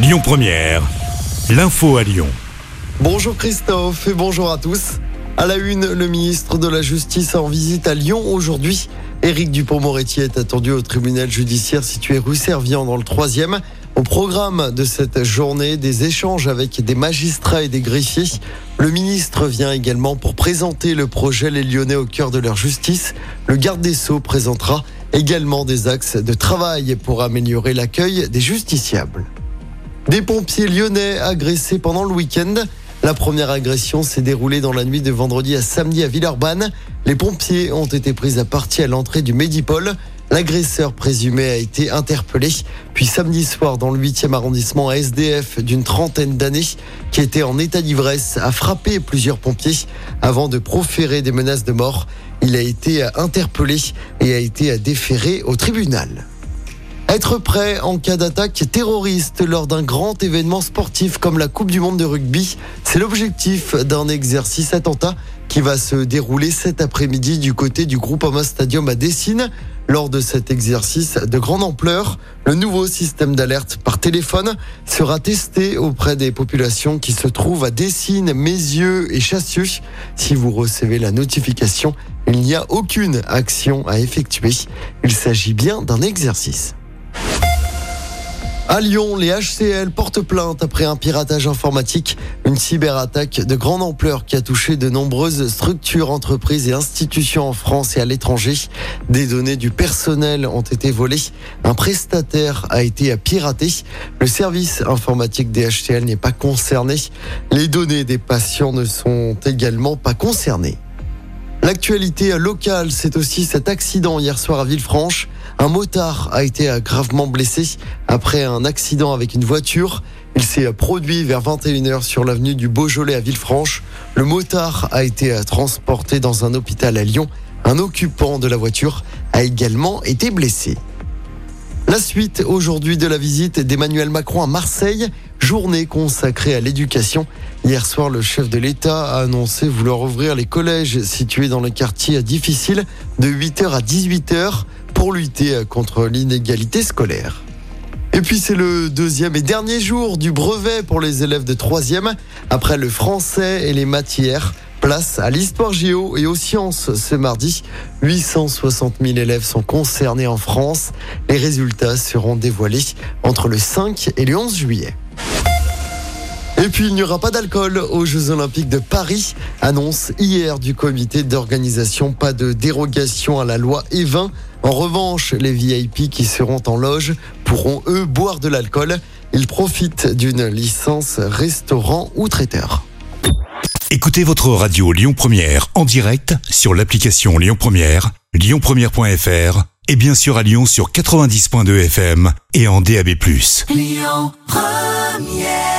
Lyon Première, l'info à Lyon. Bonjour Christophe et bonjour à tous. À la une, le ministre de la Justice en visite à Lyon aujourd'hui. Éric Dupont-Moretti est attendu au tribunal judiciaire situé rue Servian dans le 3e. Au programme de cette journée, des échanges avec des magistrats et des greffiers. Le ministre vient également pour présenter le projet Les Lyonnais au cœur de leur justice. Le garde des Sceaux présentera également des axes de travail pour améliorer l'accueil des justiciables. Des pompiers lyonnais agressés pendant le week-end. La première agression s'est déroulée dans la nuit de vendredi à samedi à Villeurbanne. Les pompiers ont été pris à partie à l'entrée du Médipole. L'agresseur présumé a été interpellé. Puis samedi soir, dans le 8e arrondissement, SDF d'une trentaine d'années, qui était en état d'ivresse, a frappé plusieurs pompiers avant de proférer des menaces de mort. Il a été interpellé et a été déféré au tribunal. Être prêt en cas d'attaque terroriste lors d'un grand événement sportif comme la Coupe du Monde de rugby, c'est l'objectif d'un exercice attentat qui va se dérouler cet après-midi du côté du groupe Groupama Stadium à Dessine. Lors de cet exercice de grande ampleur, le nouveau système d'alerte par téléphone sera testé auprès des populations qui se trouvent à Dessine, Mézieux et Chassieux. Si vous recevez la notification, il n'y a aucune action à effectuer. Il s'agit bien d'un exercice. À Lyon, les HCL portent plainte après un piratage informatique, une cyberattaque de grande ampleur qui a touché de nombreuses structures, entreprises et institutions en France et à l'étranger. Des données du personnel ont été volées. Un prestataire a été piraté. Le service informatique des HCL n'est pas concerné. Les données des patients ne sont également pas concernées. L'actualité locale, c'est aussi cet accident hier soir à Villefranche. Un motard a été gravement blessé après un accident avec une voiture. Il s'est produit vers 21h sur l'avenue du Beaujolais à Villefranche. Le motard a été transporté dans un hôpital à Lyon. Un occupant de la voiture a également été blessé. La suite aujourd'hui de la visite d'Emmanuel Macron à Marseille journée consacrée à l'éducation. Hier soir, le chef de l'État a annoncé vouloir ouvrir les collèges situés dans le quartier difficile de 8h à 18h pour lutter contre l'inégalité scolaire. Et puis c'est le deuxième et dernier jour du brevet pour les élèves de troisième. Après le français et les matières, place à l'histoire géo et aux sciences ce mardi. 860 000 élèves sont concernés en France. Les résultats seront dévoilés entre le 5 et le 11 juillet. Et puis il n'y aura pas d'alcool aux Jeux Olympiques de Paris. Annonce hier du comité d'organisation, pas de dérogation à la loi E20. En revanche, les VIP qui seront en loge pourront eux boire de l'alcool. Ils profitent d'une licence restaurant ou traiteur. Écoutez votre radio Lyon Première en direct sur l'application Lyon Première, lyonpremiere.fr et bien sûr à Lyon sur 90.2 FM et en DAB+. Lyon Première